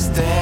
restait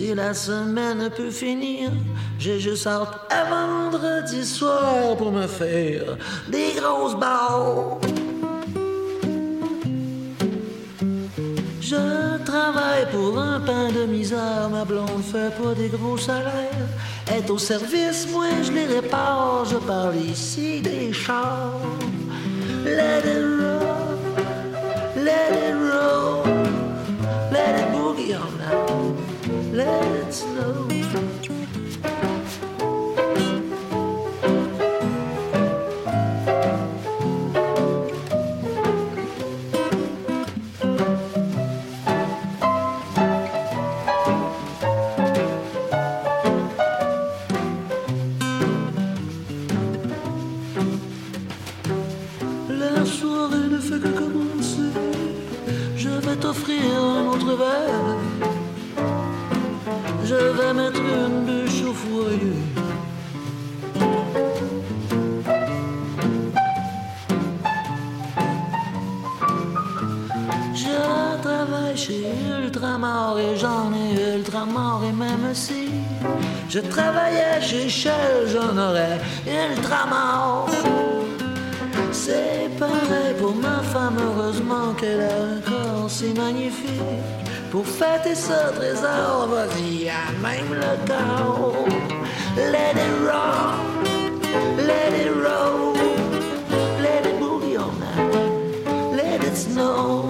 Si la semaine peut finir, j'ai juste hâte à vendredi soir pour me faire des grosses barres. Je travaille pour un pain de misère, ma blonde fait pas des gros salaires. Est au service, moi je les répare, je parle ici des chars. Let it roll, let it roll, let it snow. Je travaille chez Ultramar et j'en ai Ultramar et même si je travaillais chez Shell, j'en aurais Ultramar. C'est pareil pour ma femme, heureusement qu'elle a un corps si magnifique. Pour fêter ce trésor, vas-y, à même le corps. Let it roll, let it roll, let it boogie all night, let it snow,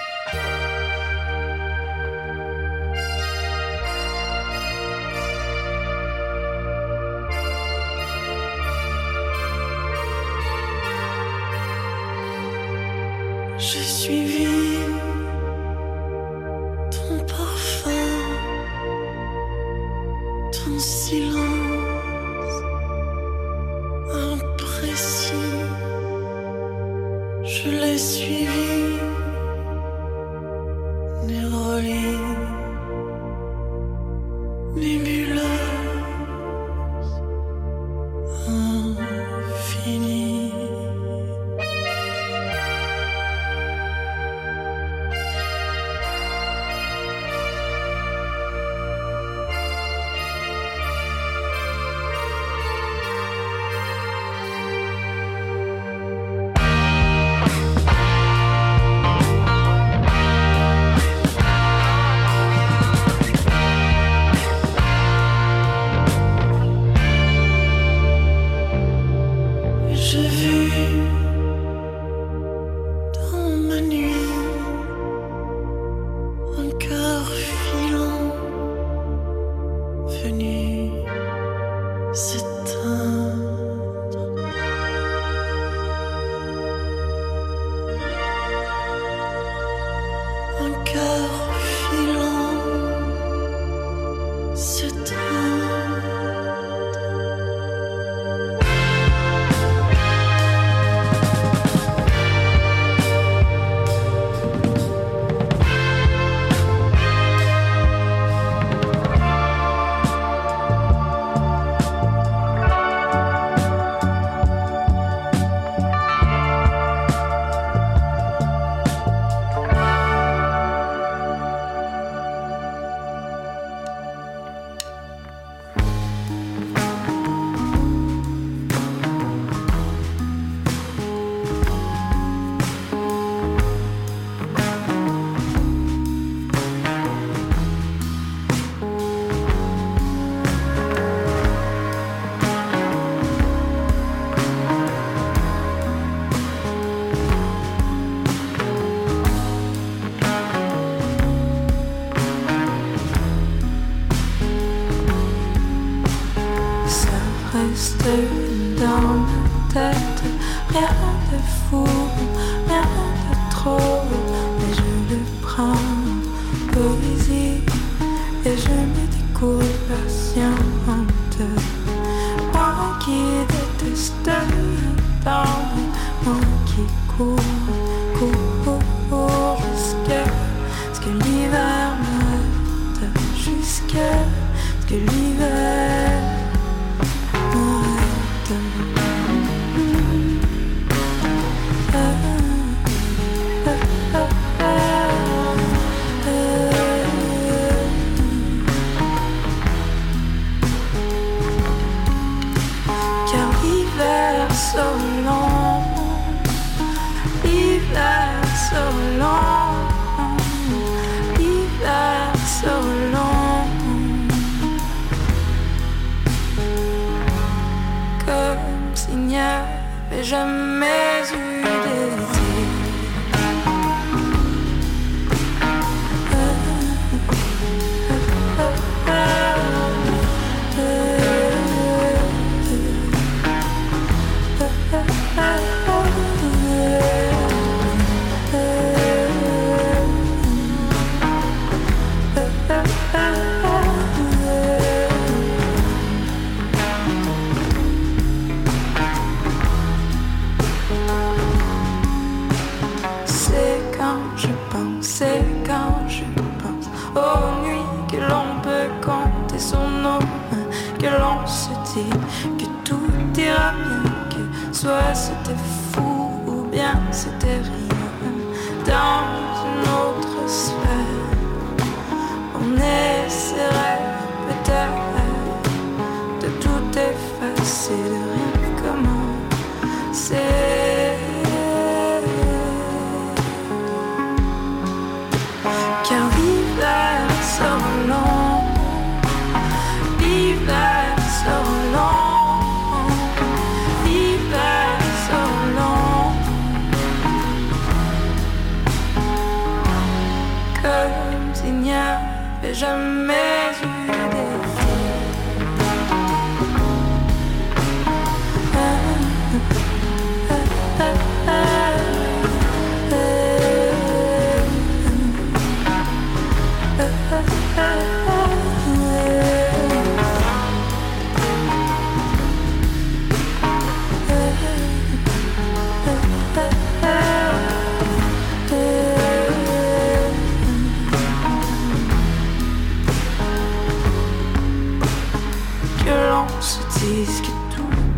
commencer.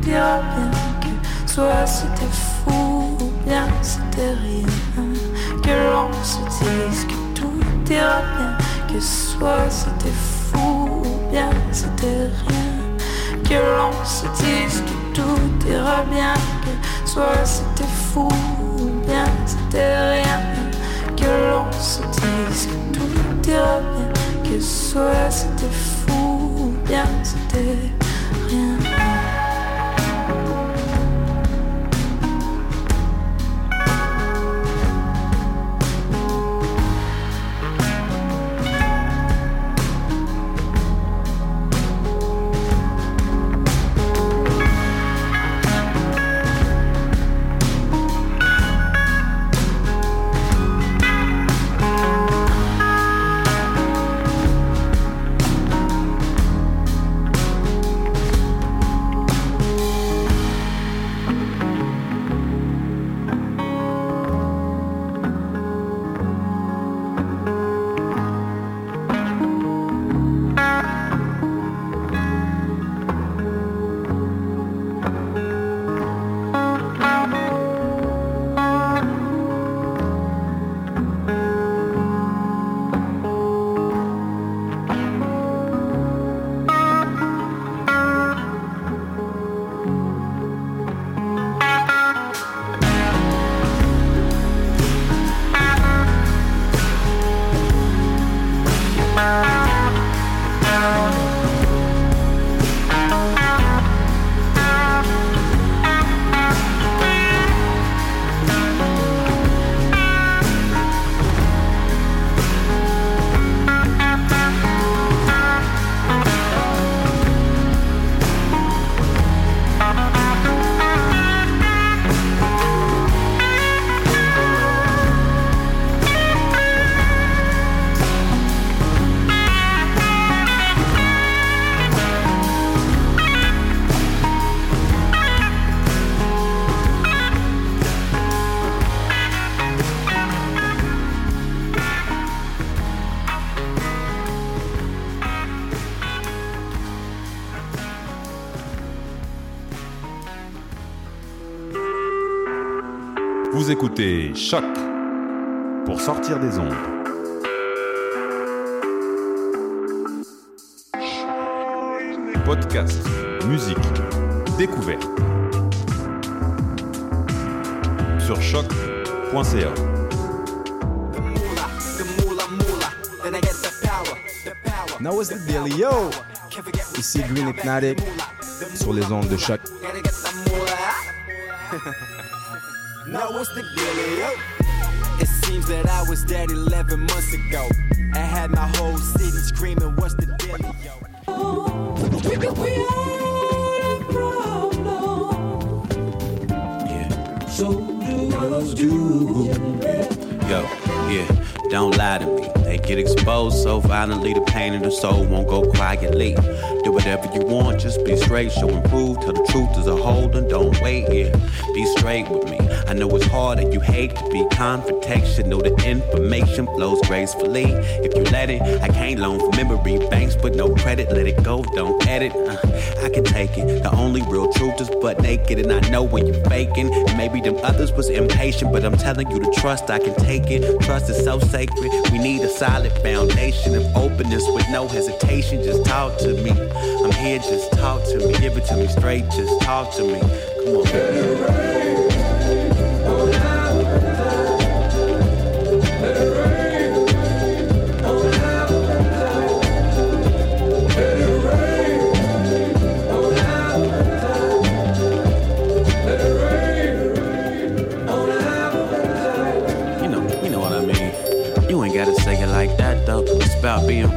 Que soit c'était fou ou bien c'était rien, que l'on se dise que tout ira bien, que soit c'était fou ou bien c'était rien, que l'on se dise que tout ira bien, que soit c'était fou ou bien c'était rien, que l'on se dise que tout ira bien, que soit c'était fou ou bien c'était écoutez Choc pour sortir des ondes. Podcast, musique, découverte. Sur choc.ca. Now what's the deal, yo? Ici Green Hypnotic sur les ondes de choc. Now what's the dealio? It seems that I was dead 11 months ago. I had my whole city screaming, what's the dealio? Yo, yeah, don't lie to me. They get exposed so violently, the pain in the soul won't go quietly. Do whatever you want, just be straight, show and prove. Tell the truth as a whole and don't wait, yeah. Be straight with me. I know it's hard and you hate to be confrontational. The information flows gracefully. If you let it, I can't loan for memory banks, but no credit. Let it go, don't edit. Uh, I can take it. The only real truth is butt naked, and I know when you're faking. Maybe them others was impatient, but I'm telling you to trust I can take it. Trust is so sacred. We need a solid foundation of openness with no hesitation. Just talk to me. I'm here, just talk to me. Give it to me straight, just talk to me. Come on.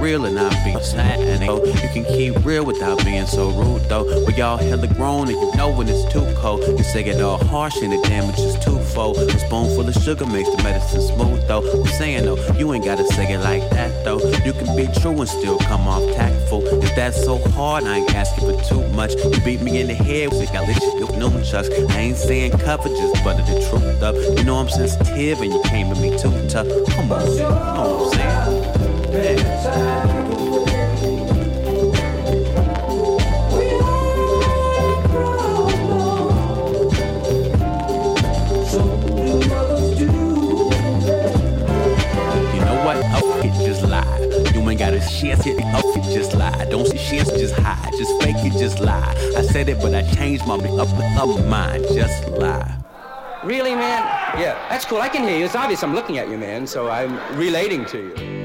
Real and not be sad. Oh, you can keep real without being so rude though. We all hella grown and you know when it's too cold. You say it all harsh and the damage is twofold. A spoonful of sugar makes the medicine smooth though. I'm saying though, you ain't gotta say it like that though. You can be true and still come off tactful. If that's so hard, I ain't asking for too much. You beat me in the head with I let you get noon chucks. I ain't saying cover, just butter the truth up. You know I'm sensitive and you came at me too tough. Come on, you know what I'm saying? Yeah. You know what? Just lie. You ain't gotta shit it. Just lie. Don't say shit, just hide. Just fake it, just lie. I said it, but I changed my up, up mind. Just lie. Really, man? Yeah, that's cool. I can hear you. It's obvious I'm looking at you, man, so I'm relating to you.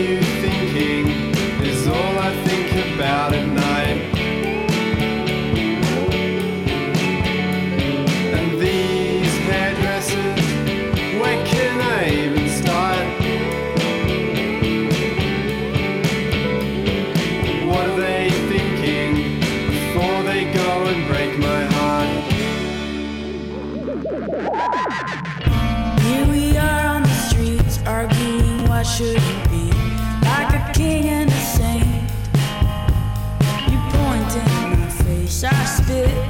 You thinking? Is all I think about at night. And these hairdressers, where can I even start? What are they thinking before they go and break my heart? Here we are on the streets arguing what should You